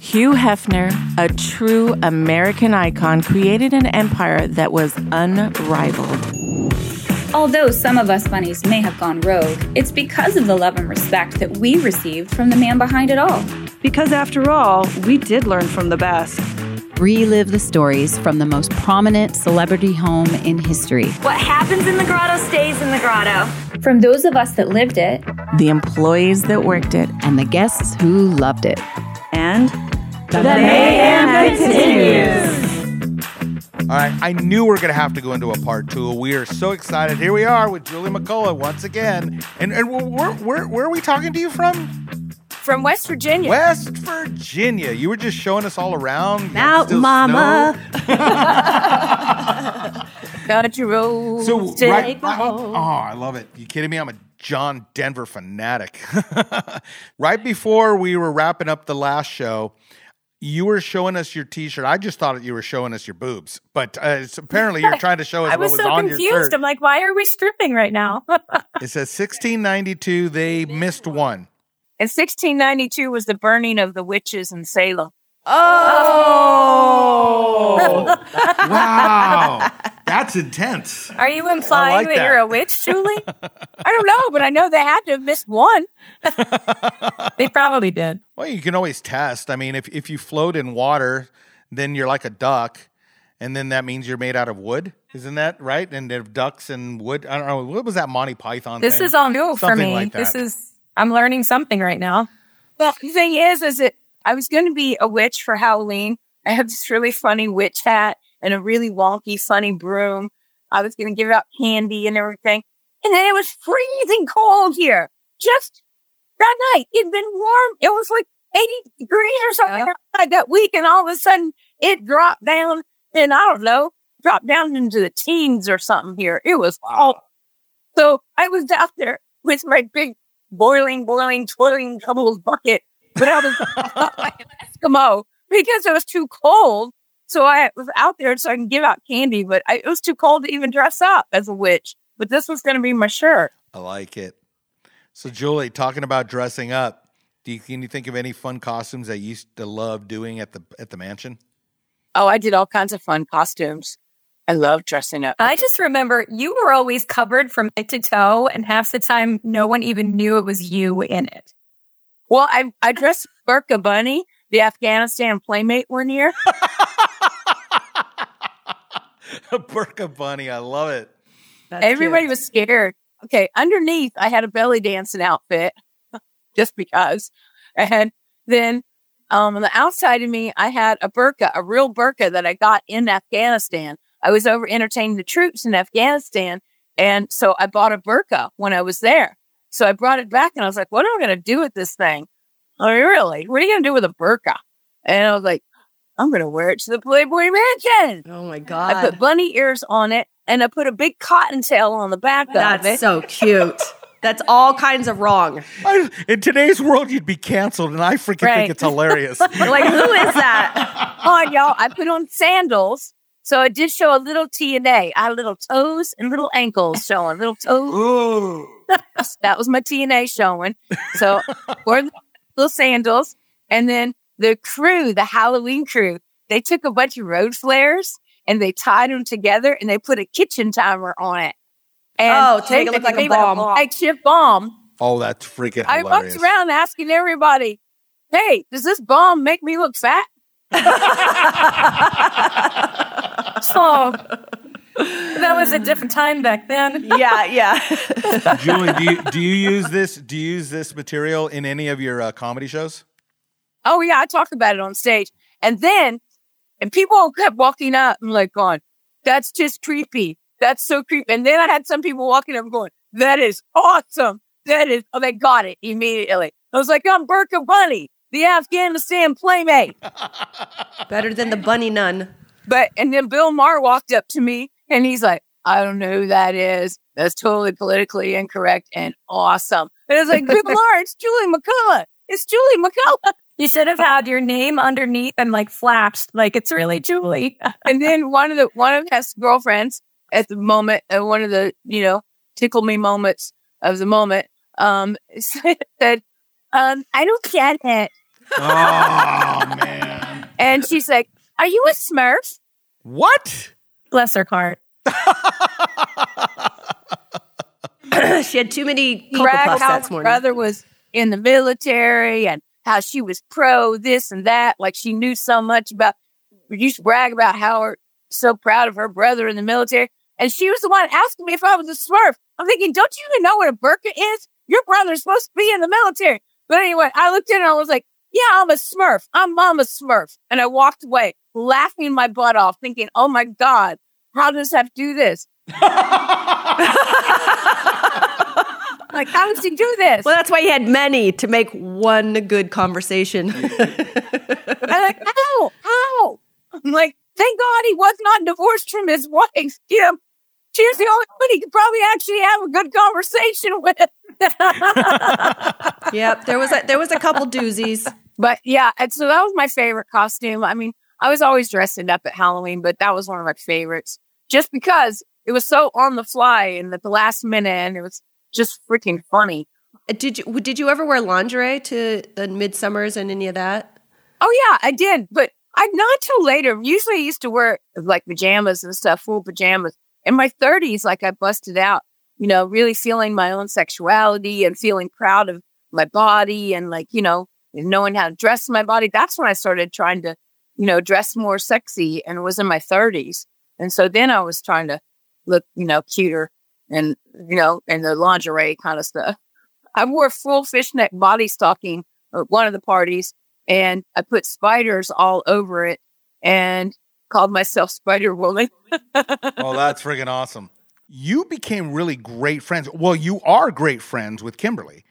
Hugh Hefner, a true American icon, created an empire that was unrivaled. Although some of us bunnies may have gone rogue, it's because of the love and respect that we received from the man behind it all. Because after all, we did learn from the best. Relive the stories from the most prominent celebrity home in history. What happens in the grotto stays in the grotto. From those of us that lived it, the employees that worked it, and the guests who loved it. And the, the mayhem continues. All right, I knew we are going to have to go into a part two. We are so excited. Here we are with Julie McCullough once again. And, and where, where, where are we talking to you from? From West Virginia. West Virginia. You were just showing us all around. Out, Mama. Road. So, right, I, oh, I love it. You kidding me? I'm a John Denver fanatic. right before we were wrapping up the last show, you were showing us your T-shirt. I just thought you were showing us your boobs, but uh, apparently you're trying to show us. I was, was so confused. I'm like, why are we stripping right now? it says 1692. They missed one. And 1692 was the burning of the witches in Salem. Oh! wow. That's intense. Are you implying like that, that, you're a witch, Julie? I don't know, but I know they had to have missed one. they probably did. Well, you can always test. I mean, if, if you float in water, then you're like a duck, and then that means you're made out of wood. Isn't that right? And if ducks and wood, I don't know. What was that Monty Python This thing? is all new Something for me. Like this is, I'm learning something right now. Well, the thing is, is it, I was going to be a witch for Halloween. I have this really funny witch hat and a really wonky, funny broom. I was going to give out candy and everything. And then it was freezing cold here. Just that night, it'd been warm. It was like 80 degrees or something uh-huh. that week. And all of a sudden it dropped down and I don't know, dropped down into the teens or something here. It was all. So I was out there with my big boiling, boiling, twirling troubles bucket, but I was like Eskimo because it was too cold. So I was out there so I can give out candy, but I, it was too cold to even dress up as a witch. But this was going to be my shirt. I like it. So, Julie, talking about dressing up, do you, can you think of any fun costumes that you used to love doing at the at the mansion? Oh, I did all kinds of fun costumes. I love dressing up. I just remember you were always covered from head to toe, and half the time, no one even knew it was you in it. Well, I I dressed Burka Bunny, the Afghanistan playmate one year. Burka Bunny, I love it. That's Everybody cute. was scared. Okay, underneath I had a belly dancing outfit, just because, and then um, on the outside of me I had a burqa, a real burqa that I got in Afghanistan. I was over entertaining the troops in Afghanistan, and so I bought a burqa when I was there. So I brought it back, and I was like, "What am I going to do with this thing?" Oh, really? What are you going to do with a burqa? And I was like, I'm going to wear it to the Playboy Mansion. Oh my God. I put bunny ears on it and I put a big cottontail on the back That's of it. That's so cute. That's all kinds of wrong. I, in today's world, you'd be canceled, and I freaking right. think it's hilarious. like, who is that? oh, y'all, I put on sandals. So it did show a little T and A. I had little toes and little ankles showing, little toes. Ooh. that was my T and A showing. So wore little sandals. And then the crew, the Halloween crew, they took a bunch of road flares and they tied them together and they put a kitchen timer on it. And oh, to make it look like a bomb. Like chip bomb. Oh, that's freaking hilarious. I walked around asking everybody, hey, does this bomb make me look fat? So that was a different time back then. yeah, yeah. Julie, do you, do you use this? Do you use this material in any of your uh, comedy shows? Oh yeah, I talk about it on stage. And then, and people kept walking up and like going, that's just creepy. That's so creepy. And then I had some people walking up going, that is awesome. That is, oh, they got it immediately. I was like, I'm Burka Bunny, the Afghanistan playmate. Better than the bunny nun. But, and then Bill Maher walked up to me and he's like, I don't know who that is. That's totally politically incorrect and awesome. And it's like, Bill Maher, it's Julie McCullough. It's Julie McCullough. You should have had your name underneath and like flaps, like it's really Julie. and then one of the one of his girlfriends at the moment, uh, one of the you know tickle me moments of the moment, um, said, um, I don't get it. Oh man. And she's like, Are you a Smurf? What? Bless her heart. she had too many Cocoa Puffs my brother was in the military and how she was pro this and that. Like she knew so much about. We used to brag about how her so proud of her brother in the military, and she was the one asking me if I was a Smurf. I'm thinking, don't you even know what a burqa is? Your brother's supposed to be in the military. But anyway, I looked in and I was like, yeah, I'm a Smurf. I'm Mama Smurf. And I walked away laughing my butt off, thinking, oh my God, how does that do this? like, how does he do this? well, that's why he had many to make one good conversation. I'm like, how? How? I'm like, thank God he was not divorced from his wife, Kim. She was the only one he could probably actually have a good conversation with. yep, there was a, there was a couple doozies. But yeah, and so that was my favorite costume. I mean, I was always dressing up at Halloween, but that was one of my favorites just because it was so on the fly and at the last minute and it was just freaking funny. Uh, Did you did you ever wear lingerie to the midsummers and any of that? Oh yeah, I did, but I not till later. Usually, I used to wear like pajamas and stuff, full pajamas. In my thirties, like I busted out, you know, really feeling my own sexuality and feeling proud of my body and like you know knowing how to dress my body. That's when I started trying to, you know, dress more sexy, and it was in my thirties. And so then I was trying to look, you know, cuter and you know, and the lingerie kind of stuff. I wore full fishnet body stocking at one of the parties and I put spiders all over it and called myself Spider Woman. oh, that's freaking awesome. You became really great friends. Well, you are great friends with Kimberly.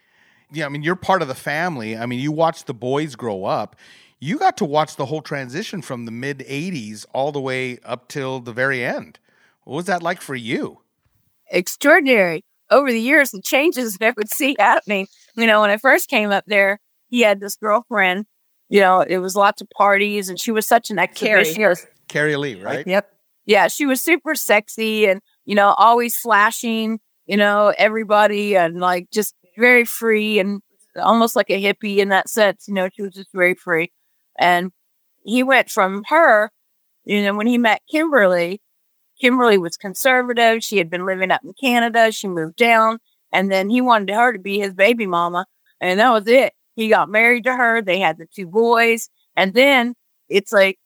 Yeah, I mean, you're part of the family. I mean, you watched the boys grow up. You got to watch the whole transition from the mid 80s all the way up till the very end. What was that like for you? Extraordinary. Over the years, the changes that I would see happening. You know, when I first came up there, he had this girlfriend. You know, it was lots of parties, and she was such an exhibitionist. Carrie Leigh, right? Yep. Yeah, she was super sexy and, you know, always flashing, you know, everybody and like just very free and almost like a hippie in that sense. You know, she was just very free. And he went from her, you know, when he met Kimberly, Kimberly was conservative. She had been living up in Canada. She moved down and then he wanted her to be his baby mama. And that was it. He got married to her. They had the two boys. And then it's like,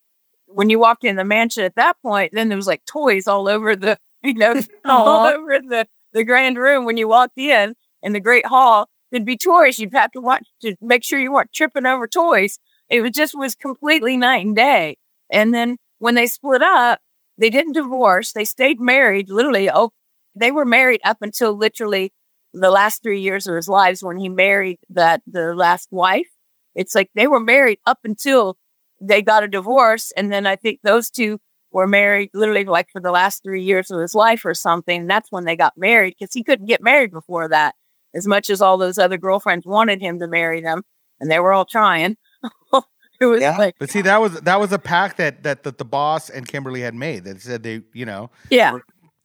when you walked in the mansion at that point, then there was like toys all over the, you know, all over the, the grand room when you walked in in the great hall. There'd be toys. You'd have to watch to make sure you weren't tripping over toys. It was just was completely night and day. And then when they split up, they didn't divorce. They stayed married. Literally, oh, they were married up until literally the last three years of his lives when he married that the last wife. It's like they were married up until they got a divorce. And then I think those two were married literally like for the last three years of his life or something. That's when they got married because he couldn't get married before that, as much as all those other girlfriends wanted him to marry them. And they were all trying. it was yeah. like, but see, that was that was a pact that, that that the boss and Kimberly had made that said they, you know, yeah.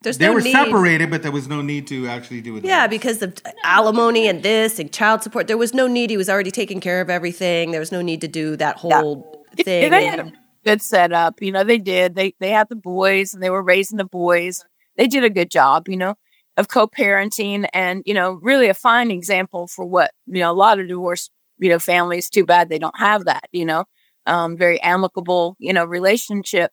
There's they no were need. separated, but there was no need to actually do it. Yeah, because of alimony and this and child support, there was no need. He was already taking care of everything. There was no need to do that whole thing. Yeah, they had a good setup. You know, they did. They they had the boys and they were raising the boys. They did a good job, you know, of co-parenting and, you know, really a fine example for what, you know, a lot of divorced, you know, families, too bad they don't have that, you know. Um, very amicable, you know, relationship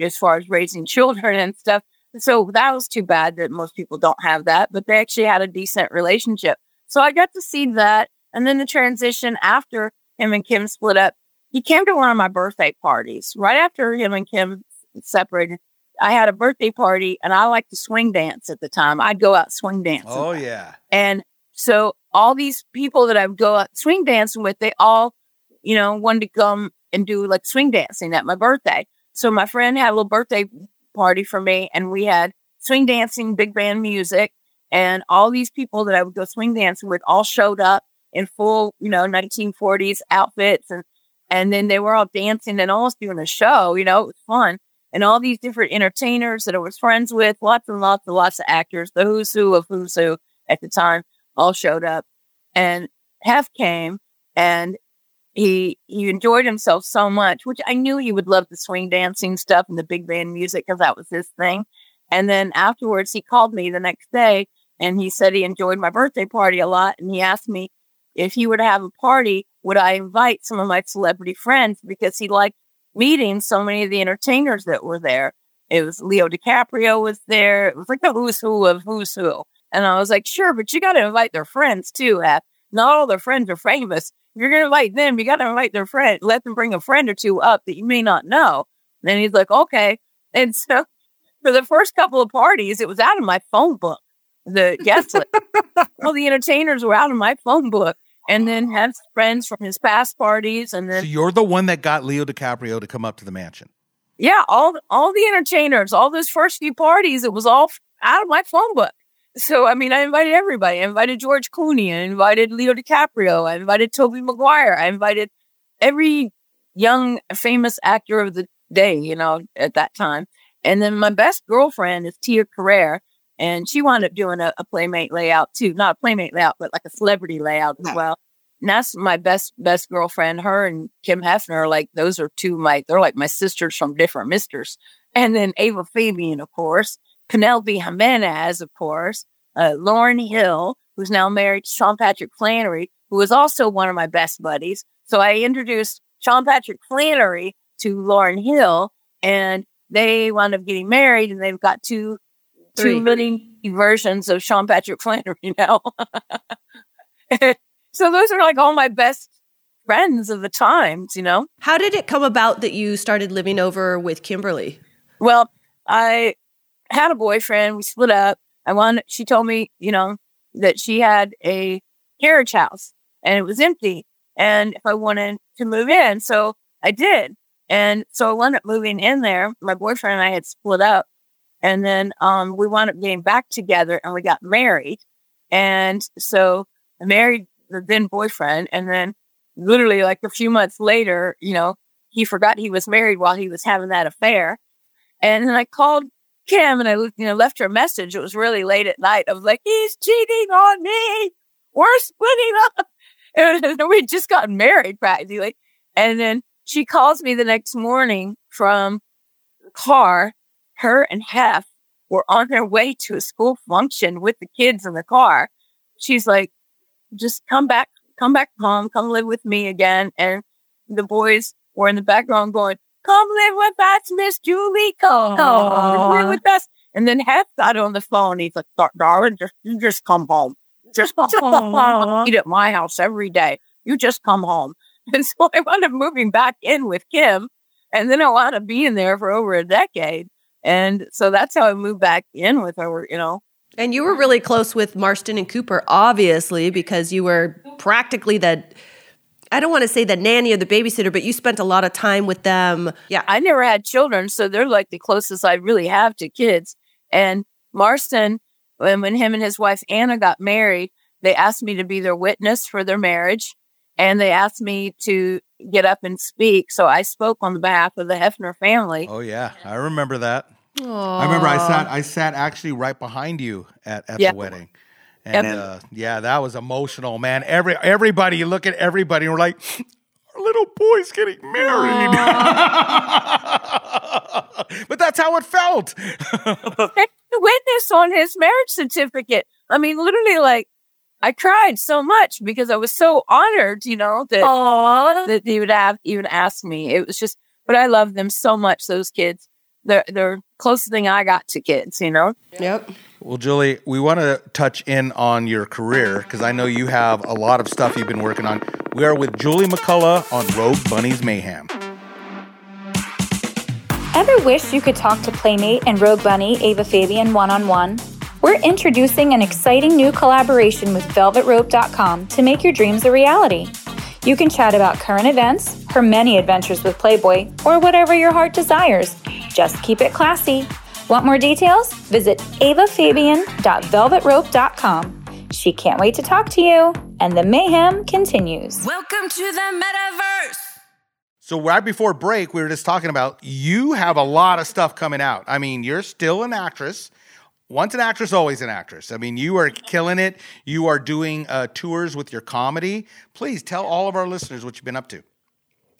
as far as raising children and stuff. So that was too bad that most people don't have that, but they actually had a decent relationship. So I got to see that. And then the transition after him and Kim split up, he came to one of my birthday parties right after him and Kim separated. I had a birthday party and I liked to swing dance at the time. I'd go out swing dancing. Oh yeah. And so all these people that I would go out swing dancing with, they all, you know, wanted to come and do like swing dancing at my birthday. So my friend had a little birthday party for me and we had swing dancing, big band music, and all these people that I would go swing dancing with all showed up in full, you know, 1940s outfits and and then they were all dancing and almost doing a show, you know, it was fun. And all these different entertainers that I was friends with, lots and lots and lots of actors, the who's who of who's who at the time all showed up. And Hef came and he he enjoyed himself so much, which I knew he would love the swing dancing stuff and the big band music because that was his thing. And then afterwards, he called me the next day and he said he enjoyed my birthday party a lot. And he asked me if he were to have a party, would I invite some of my celebrity friends because he liked meeting so many of the entertainers that were there. It was Leo DiCaprio was there. It was like the who's who of who's who. And I was like, sure, but you got to invite their friends too. Not all their friends are famous. If you're going to invite them, you got to invite their friend. Let them bring a friend or two up that you may not know. And he's like, okay. And so for the first couple of parties, it was out of my phone book. The guest list. all the entertainers were out of my phone book. And then had friends from his past parties. And then so you're the one that got Leo DiCaprio to come up to the mansion. Yeah, all all the entertainers, all those first few parties, it was all out of my phone book. So, I mean, I invited everybody. I invited George Clooney. I invited Leo DiCaprio. I invited Tobey Maguire. I invited every young famous actor of the day, you know, at that time. And then my best girlfriend is Tia Carrere. And she wound up doing a, a playmate layout too. Not a playmate layout, but like a celebrity layout as well. And that's my best, best girlfriend. Her and Kim Hefner, like those are two my, they're like my sisters from different misters. And then Ava Fabian, of course. Penelope Jimenez, of course, uh, Lauren Hill, who's now married to Sean Patrick Flanery, who was also one of my best buddies. So I introduced Sean Patrick Flanery to Lauren Hill, and they wound up getting married, and they've got two Three. two mini versions of Sean Patrick Flanery now. so those are like all my best friends of the times, you know. How did it come about that you started living over with Kimberly? Well, I had a boyfriend. We split up. I wanted, she told me, you know, that she had a carriage house and it was empty. And if I wanted to move in, so I did. And so I wound up moving in there. My boyfriend and I had split up. And then um, we wound up getting back together and we got married. And so I married the then boyfriend. And then literally like a few months later, you know, he forgot he was married while he was having that affair. And then I called Kim and I, you know, left her a message. It was really late at night. I was like, he's cheating on me. We're splitting up. And we just got married practically. And then she calls me the next morning from the car. Her and Hef were on their way to a school function with the kids in the car. She's like, just come back, come back home, come live with me again. And the boys were in the background going, Come live with us, Miss Julie. Come come live with us. And then Hef got on the phone. He's like, darling, just, you just come home. Just, come home. Eat at my house every day. You just come home. And so I wound up moving back in with Kim. And then I wound up being there for over a decade. And so that's how I moved back in with her, you know. And you were really close with Marston and Cooper, obviously, because you were practically the I don't want to say the nanny or the babysitter, but you spent a lot of time with them. Yeah, I never had children, so they're like the closest I really have to kids. And Marston, when, when him and his wife Anna got married, they asked me to be their witness for their marriage. And they asked me to get up and speak. So I spoke on the behalf of the Hefner family. Oh yeah, I remember that. Aww. I remember I sat I sat actually right behind you at, at the wedding. And yep. uh, yeah, that was emotional, man. Every everybody, you look at everybody, and we're like, our little boy's getting married. but that's how it felt. witness on his marriage certificate. I mean, literally, like I cried so much because I was so honored, you know, that Aww. that he would have even asked me. It was just, but I love them so much. Those kids, they're they're closest thing I got to kids, you know. Yep. Well, Julie, we want to touch in on your career because I know you have a lot of stuff you've been working on. We are with Julie McCullough on Rogue Bunnies Mayhem. Ever wish you could talk to Playmate and Rogue Bunny Ava Fabian one on one? We're introducing an exciting new collaboration with VelvetRope.com to make your dreams a reality. You can chat about current events, her many adventures with Playboy, or whatever your heart desires. Just keep it classy. Want more details? Visit avafabian.velvetrope.com. She can't wait to talk to you, and the mayhem continues. Welcome to the metaverse. So, right before break, we were just talking about you have a lot of stuff coming out. I mean, you're still an actress. Once an actress, always an actress. I mean, you are killing it. You are doing uh, tours with your comedy. Please tell all of our listeners what you've been up to.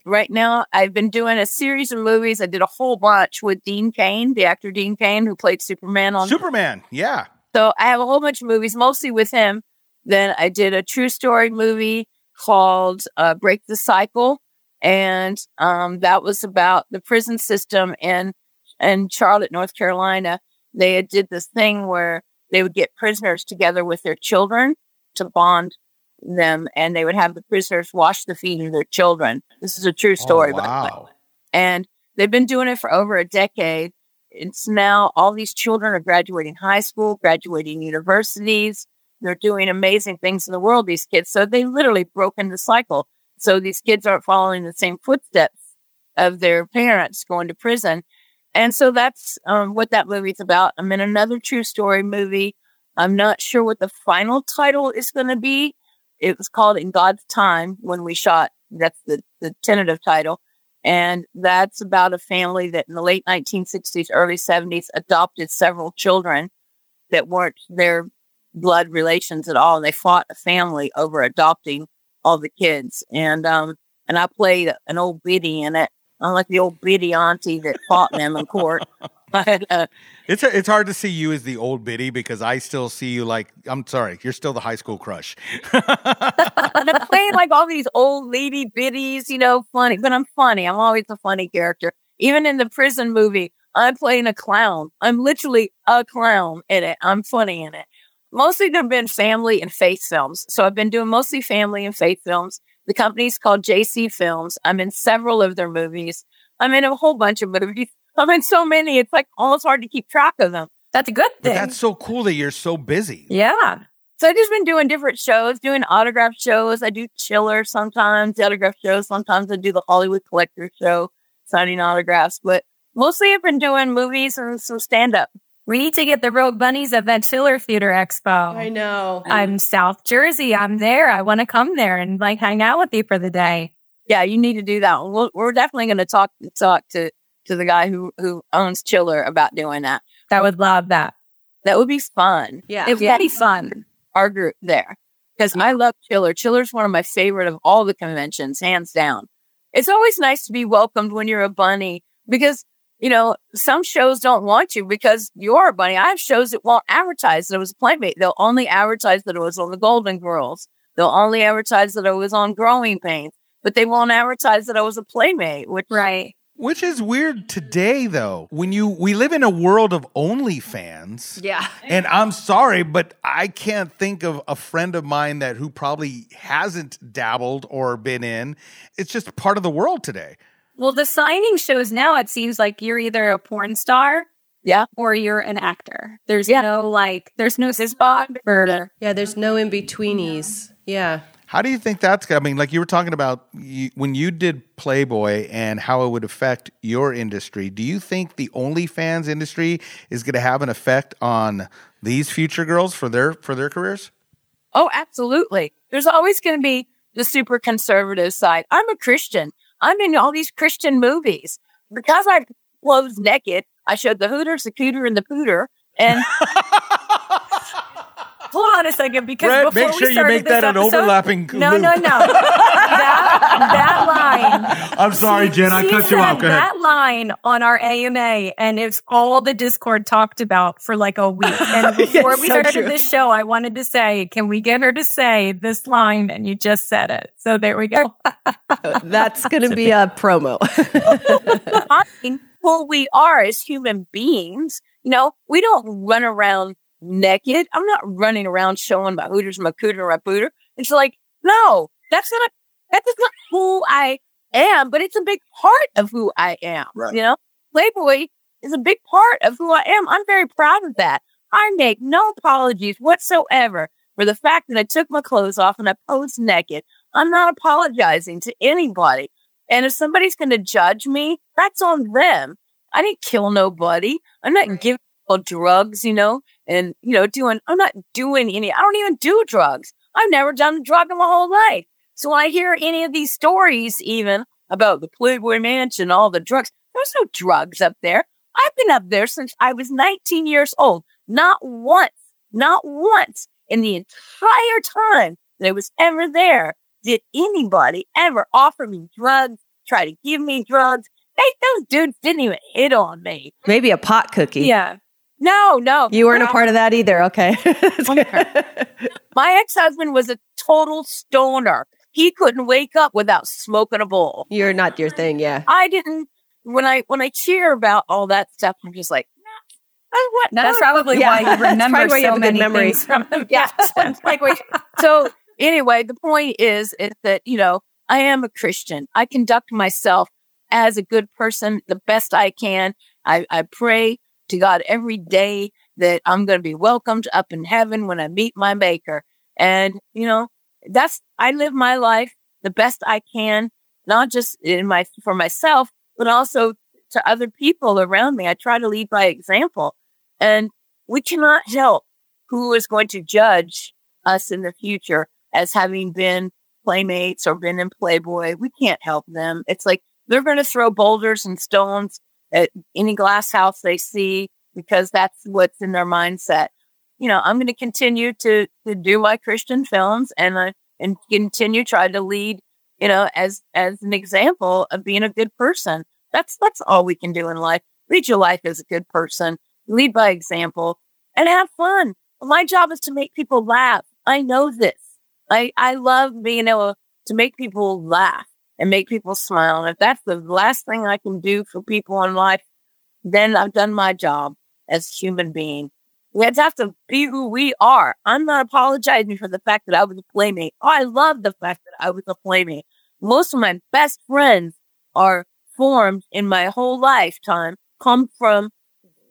Right now, I've been doing a series of movies. I did a whole bunch with Dean Cain, the actor Dean Cain, who played Superman on Superman. Yeah. So I have a whole bunch of movies, mostly with him. Then I did a true story movie called uh, Break the Cycle. And um, that was about the prison system in, in Charlotte, North Carolina. They did this thing where they would get prisoners together with their children to bond them and they would have the prisoners wash the feet of their children. This is a true oh, story, oh, wow. And they've been doing it for over a decade. It's now all these children are graduating high school, graduating universities. They're doing amazing things in the world, these kids. So they literally broken the cycle. So these kids aren't following the same footsteps of their parents going to prison. And so that's um, what that movie's about. I'm in another true story movie. I'm not sure what the final title is going to be. It was called In God's Time when we shot. That's the, the tentative title. And that's about a family that in the late 1960s, early 70s adopted several children that weren't their blood relations at all. And they fought a family over adopting all the kids. And, um, and I played an old biddy in it. I'm like the old biddy auntie that fought them in court. But uh, it's a, it's hard to see you as the old biddy because I still see you like I'm sorry, you're still the high school crush. I'm playing like all these old lady biddies, you know, funny, but I'm funny. I'm always a funny character. Even in the prison movie, I'm playing a clown. I'm literally a clown in it. I'm funny in it. Mostly there have been family and faith films. So I've been doing mostly family and faith films. The company's called JC Films. I'm in several of their movies. I'm in a whole bunch of movies. I'm in so many. It's like almost hard to keep track of them. That's a good thing. But that's so cool that you're so busy. Yeah. So I've just been doing different shows, doing autograph shows. I do Chiller sometimes, the autograph shows. Sometimes I do the Hollywood Collector show, signing autographs. But mostly I've been doing movies and some stand up. We need to get the Rogue Bunnies at that Chiller Theater Expo. I know. I'm South Jersey. I'm there. I want to come there and like hang out with you for the day. Yeah, you need to do that. We'll, we're definitely going to talk talk to to the guy who who owns Chiller about doing that. I would love that. That would be fun. Yeah. It would Yeah. be fun. Our group there because I love Chiller. Chiller's one of my favorite of all the conventions, hands down. It's always nice to be welcomed when you're a bunny because you know some shows don't want you because you're a bunny. I have shows that won't advertise that it was a playmate. They'll only advertise that it was on the Golden Girls. They'll only advertise that it was on Growing Pains, but they won't advertise that I was a playmate. Which Right. Which is weird today though. When you we live in a world of OnlyFans. Yeah. And I'm sorry, but I can't think of a friend of mine that who probably hasn't dabbled or been in. It's just part of the world today. Well, the signing shows now, it seems like you're either a porn star yeah, or you're an actor. There's Yeah. no like, there's no spot for Yeah, there's no in betweenies. Yeah. How do you think that's? I mean, like you were talking about you, when you did Playboy and how it would affect your industry. Do you think the OnlyFans industry is going to have an effect on these future girls for their for their careers? Oh, absolutely. There's always going to be the super conservative side. I'm a Christian. I'm in all these Christian movies. Because I clothes naked, I showed the Hooters, the Cooter, and the Pooter. And Hold on a second, because Brett, before make we sure you make this that an overlapping No, loop. no, no. that that line. I'm sorry, Jen. I cut you off. Go ahead. That line on our AMA, and it's all the Discord talked about for like a week. And before we so started true. this show, I wanted to say, can we get her to say this line? And you just said it. So there we go. That's going to be a promo. defining who we are as human beings. You know, we don't run around naked. I'm not running around showing my hooters, my cooter, my pooter. It's like, no, that's not, that's not who I am, but it's a big part of who I am. Right. You know, Playboy is a big part of who I am. I'm very proud of that. I make no apologies whatsoever for the fact that I took my clothes off and I posed naked. I'm not apologizing to anybody. And if somebody's going to judge me, that's on them. I didn't kill nobody. I'm not giving people drugs, you know, and, you know, doing, I'm not doing any, I don't even do drugs. I've never done a drug in my whole life. So when I hear any of these stories, even about the Playboy Mansion, all the drugs, there's no drugs up there. I've been up there since I was 19 years old. Not once, not once in the entire time that I was ever there did anybody ever offer me drugs, try to give me drugs. They, those dudes didn't even hit on me. Maybe a pot cookie. Yeah. No, no. You weren't a part of that either. Okay. My ex husband was a total stoner. He couldn't wake up without smoking a bowl. You're not your thing, yeah. I didn't. When I when I cheer about all that stuff, I'm just like, what? That's probably Yeah. why you That's remember probably why you so have a good many memory. things from them. Yeah. like, wait. So anyway, the point is, is that, you know, I am a Christian. I conduct myself as a good person the best I can. I, I pray to God every day that I'm going to be welcomed up in heaven when I meet my maker. And, you know, that's, I live my life the best I can, not just in my, for myself, but also to other people around me. I try to lead by example and we cannot help who is going to judge us in the future as having been playmates or been in Playboy. We can't help them. It's like they're going to throw boulders and stones at any glass house they see because that's what's in their mindset. You know, I'm going to continue to to do my Christian films and I and continue try to lead, you know, as as an example of being a good person. That's that's all we can do in life. Lead your life as a good person. Lead by example and have fun. My job is to make people laugh. I know this. I, I love being able to make people laugh and make people smile. And if that's the last thing I can do for people in life, then I've done my job as a human being. We have to have to be who we are. I'm not apologizing for the fact that I was a playmate. Oh, I love the fact that I was a playmate. Most of my best friends are formed in my whole lifetime, come from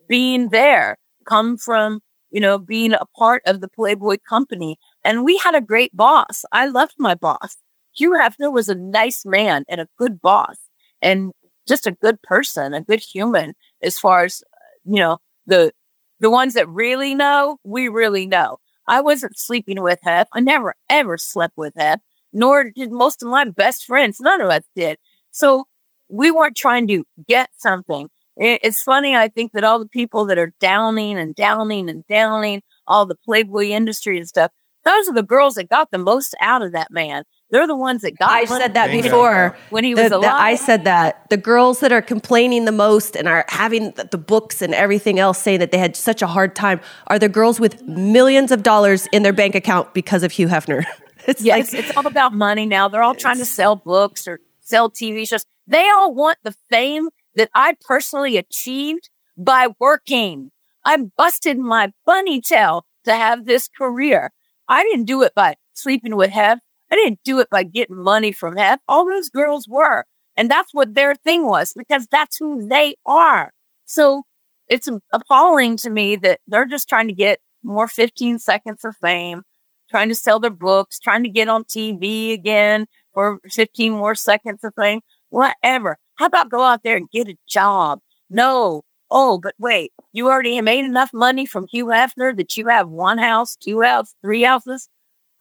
being there, come from, you know, being a part of the Playboy company. And we had a great boss. I loved my boss. Hugh Hefner was a nice man and a good boss and just a good person, a good human as far as, you know, the, the ones that really know, we really know. I wasn't sleeping with Hef. I never ever slept with Hef, nor did most of my best friends. None of us did. So we weren't trying to get something. It's funny. I think that all the people that are downing and downing and downing all the Playboy industry and stuff, those are the girls that got the most out of that man. They're the ones that got. I money said that Bingo. before. when he The- was the- alive. I said that. The girls that are complaining the most and are having the, the books and everything else saying that they had such a hard time are the girls with millions of dollars in their bank account because of Hugh Hefner. It's Yeah, like, it's, it's all about money now. They're all trying to sell books or sell TV shows. They all want the fame that I personally achieved by working. I busted my bunny tail to have this career. I didn't do it by sleeping with Hef. I didn't do it by getting money from Hef. All those girls were. And that's what their thing was because that's who they are. So it's appalling to me that they're just trying to get more 15 seconds of fame trying to sell their books, trying to get on TV again for 15 more seconds of fame, whatever. How about go out there and get a job? No. Oh, but wait, you already made enough money from Hugh Hefner that you have one house, two houses, three houses.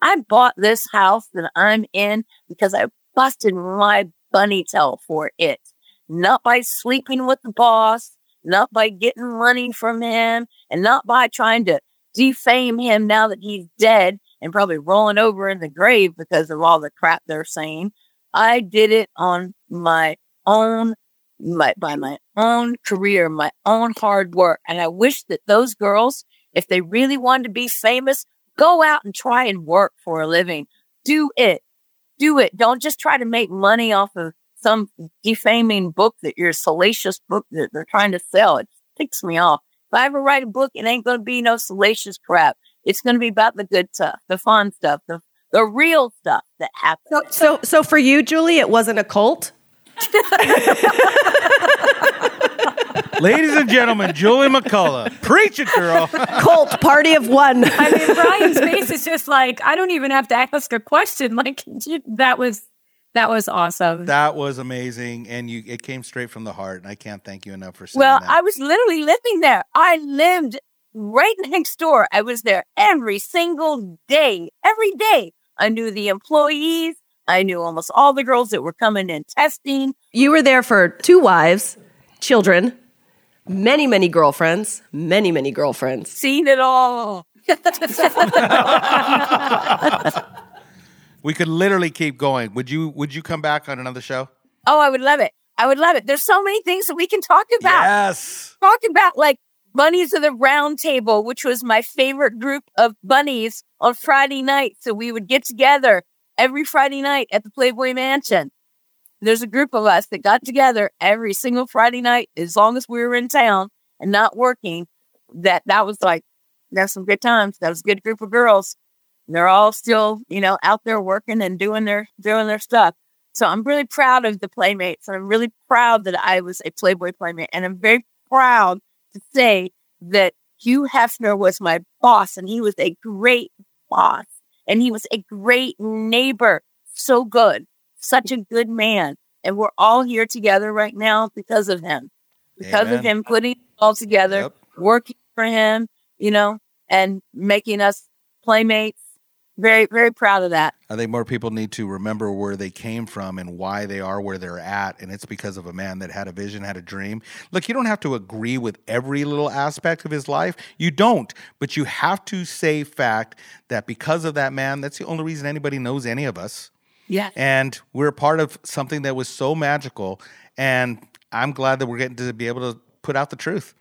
I bought this house that I'm in because I busted my bunny tail for it. Not by sleeping with the boss, not by getting money from him, and not by trying to defame him now that he's dead and probably rolling over in the grave because of all the crap they're saying. I did it on my own, my, by my own career, my own hard work. And I wish that those girls, if they really wanted to be famous, go out and try and work for a living. Do it. Do it. Don't just try to make money off of some defaming book that your salacious book that they're trying to sell. It ticks me off. If I ever write a book, it ain't going to be no salacious crap. It's going to be about the good stuff, the fun stuff, the the real stuff that happens. so, so for you, Julie, it wasn't a cult. Ladies and gentlemen, Julie McCullough. Preach it, girl. Cult party of one. I mean, Brian's face is just like I don't even have to ask a question. Like that was that was awesome. that was amazing. And you it came straight from the heart. And I can't thank you enough for saying that. Well, that. I was literally living there. I lived right next door. I was there every single day, every day. I knew the employees. I knew almost all the girls that were coming in testing. You were there for two wives, children. Many, many girlfriends. Many, many girlfriends. Seen it all. we could literally keep going. Would you would you come back on another show? Oh, I would love it. I would love it. There's so many things that we can talk about. Yes. Talk about like Bunnies of the Round Table, which was my favorite group of bunnies on Friday night. So we would get together every Friday night at the Playboy Mansion. There's a group of us that got together every single Friday night as long as we were in town and not working. That that was like that's some good times. That was a good group of girls. They're all still, you know, out there working and doing their doing their stuff. So I'm really proud of the playmates. I'm really proud that I was a Playboy playmate. And I'm very proud to say that Hugh Hefner was my boss and he was a great boss and he was a great neighbor. So good, such a good man. And we're all here together right now because of him, because Amen. of him putting it all together, yep. working for him, you know, and making us playmates very very proud of that i think more people need to remember where they came from and why they are where they're at and it's because of a man that had a vision had a dream look you don't have to agree with every little aspect of his life you don't but you have to say fact that because of that man that's the only reason anybody knows any of us yeah and we're part of something that was so magical and i'm glad that we're getting to be able to put out the truth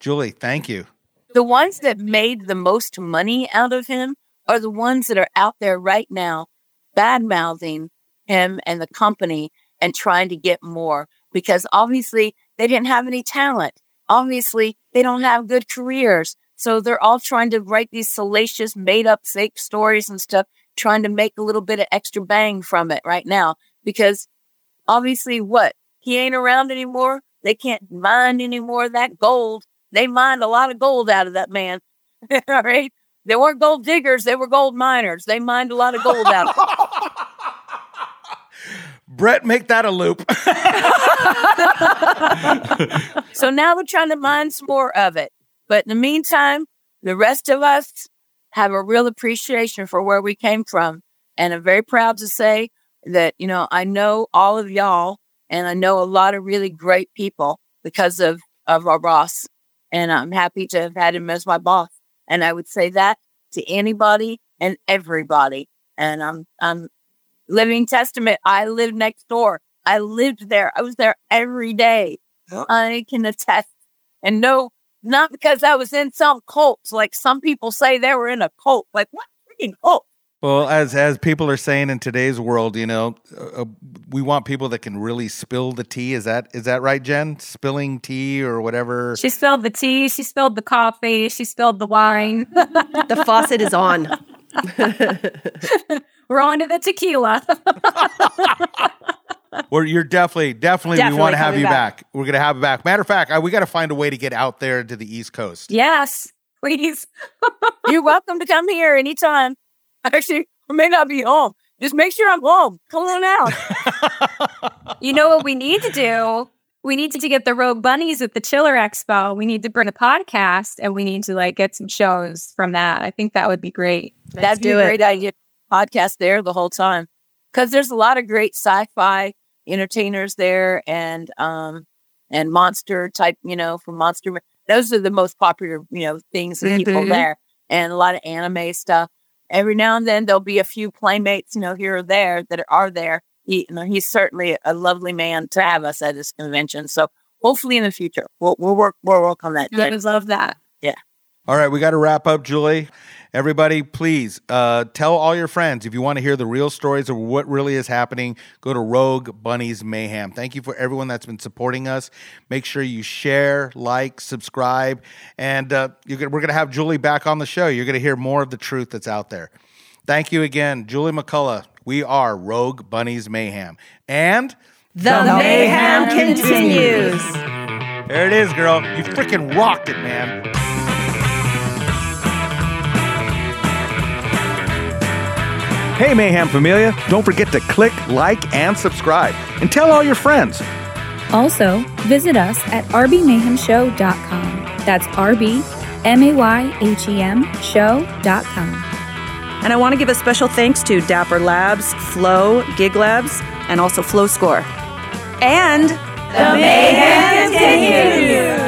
julie thank you the ones that made the most money out of him are the ones that are out there right now bad mouthing him and the company and trying to get more because obviously they didn't have any talent. Obviously, they don't have good careers. So they're all trying to write these salacious, made up fake stories and stuff, trying to make a little bit of extra bang from it right now. Because obviously, what? He ain't around anymore. They can't mine anymore that gold. They mined a lot of gold out of that man. all right. They weren't gold diggers, they were gold miners. They mined a lot of gold out. of it. Brett, make that a loop. so now we're trying to mine some more of it. But in the meantime, the rest of us have a real appreciation for where we came from. And I'm very proud to say that, you know, I know all of y'all and I know a lot of really great people because of, of our boss. And I'm happy to have had him as my boss. And I would say that to anybody and everybody. And I'm, I'm living testament. I live next door. I lived there. I was there every day. Yep. I can attest and know not because I was in some cults, like some people say they were in a cult. Like what freaking cult? Well, as as people are saying in today's world, you know, uh, uh, we want people that can really spill the tea. Is that is that right, Jen? Spilling tea or whatever. She spilled the tea. She spilled the coffee. She spilled the wine. the faucet is on. We're on to the tequila. well, you're definitely, definitely, definitely we want to have you back. back. We're gonna have you back. Matter of fact, I, we got to find a way to get out there to the East Coast. Yes, please. you're welcome to come here anytime. Actually, I may not be home. Just make sure I'm home. Come on out. you know what we need to do? We need to get the Rogue Bunnies at the Chiller Expo. We need to bring a podcast and we need to like get some shows from that. I think that would be great. Let's That'd be a great idea. Podcast there the whole time. Because there's a lot of great sci-fi entertainers there and um and monster type, you know, from monster those are the most popular, you know, things and people mm-hmm. there. And a lot of anime stuff every now and then there'll be a few playmates, you know, here or there that are there. He, you know, he's certainly a lovely man to have us at this convention. So hopefully in the future we'll we'll work we'll work on that. I love that. Yeah. All right, we got to wrap up, Julie. Everybody, please uh, tell all your friends if you want to hear the real stories of what really is happening. Go to Rogue Bunnies Mayhem. Thank you for everyone that's been supporting us. Make sure you share, like, subscribe, and uh, gonna, we're going to have Julie back on the show. You're going to hear more of the truth that's out there. Thank you again, Julie McCullough. We are Rogue Bunnies Mayhem, and the, the mayhem, mayhem continues. There it is, girl. You freaking rocked it, man. Hey, Mayhem Familia, don't forget to click, like, and subscribe, and tell all your friends. Also, visit us at rbmayhemshow.com. That's R-B, M-A-Y-H-E-M show.com. And I want to give a special thanks to Dapper Labs, Flow, Gig Labs, and also Flow Score. And the Mayhem continues!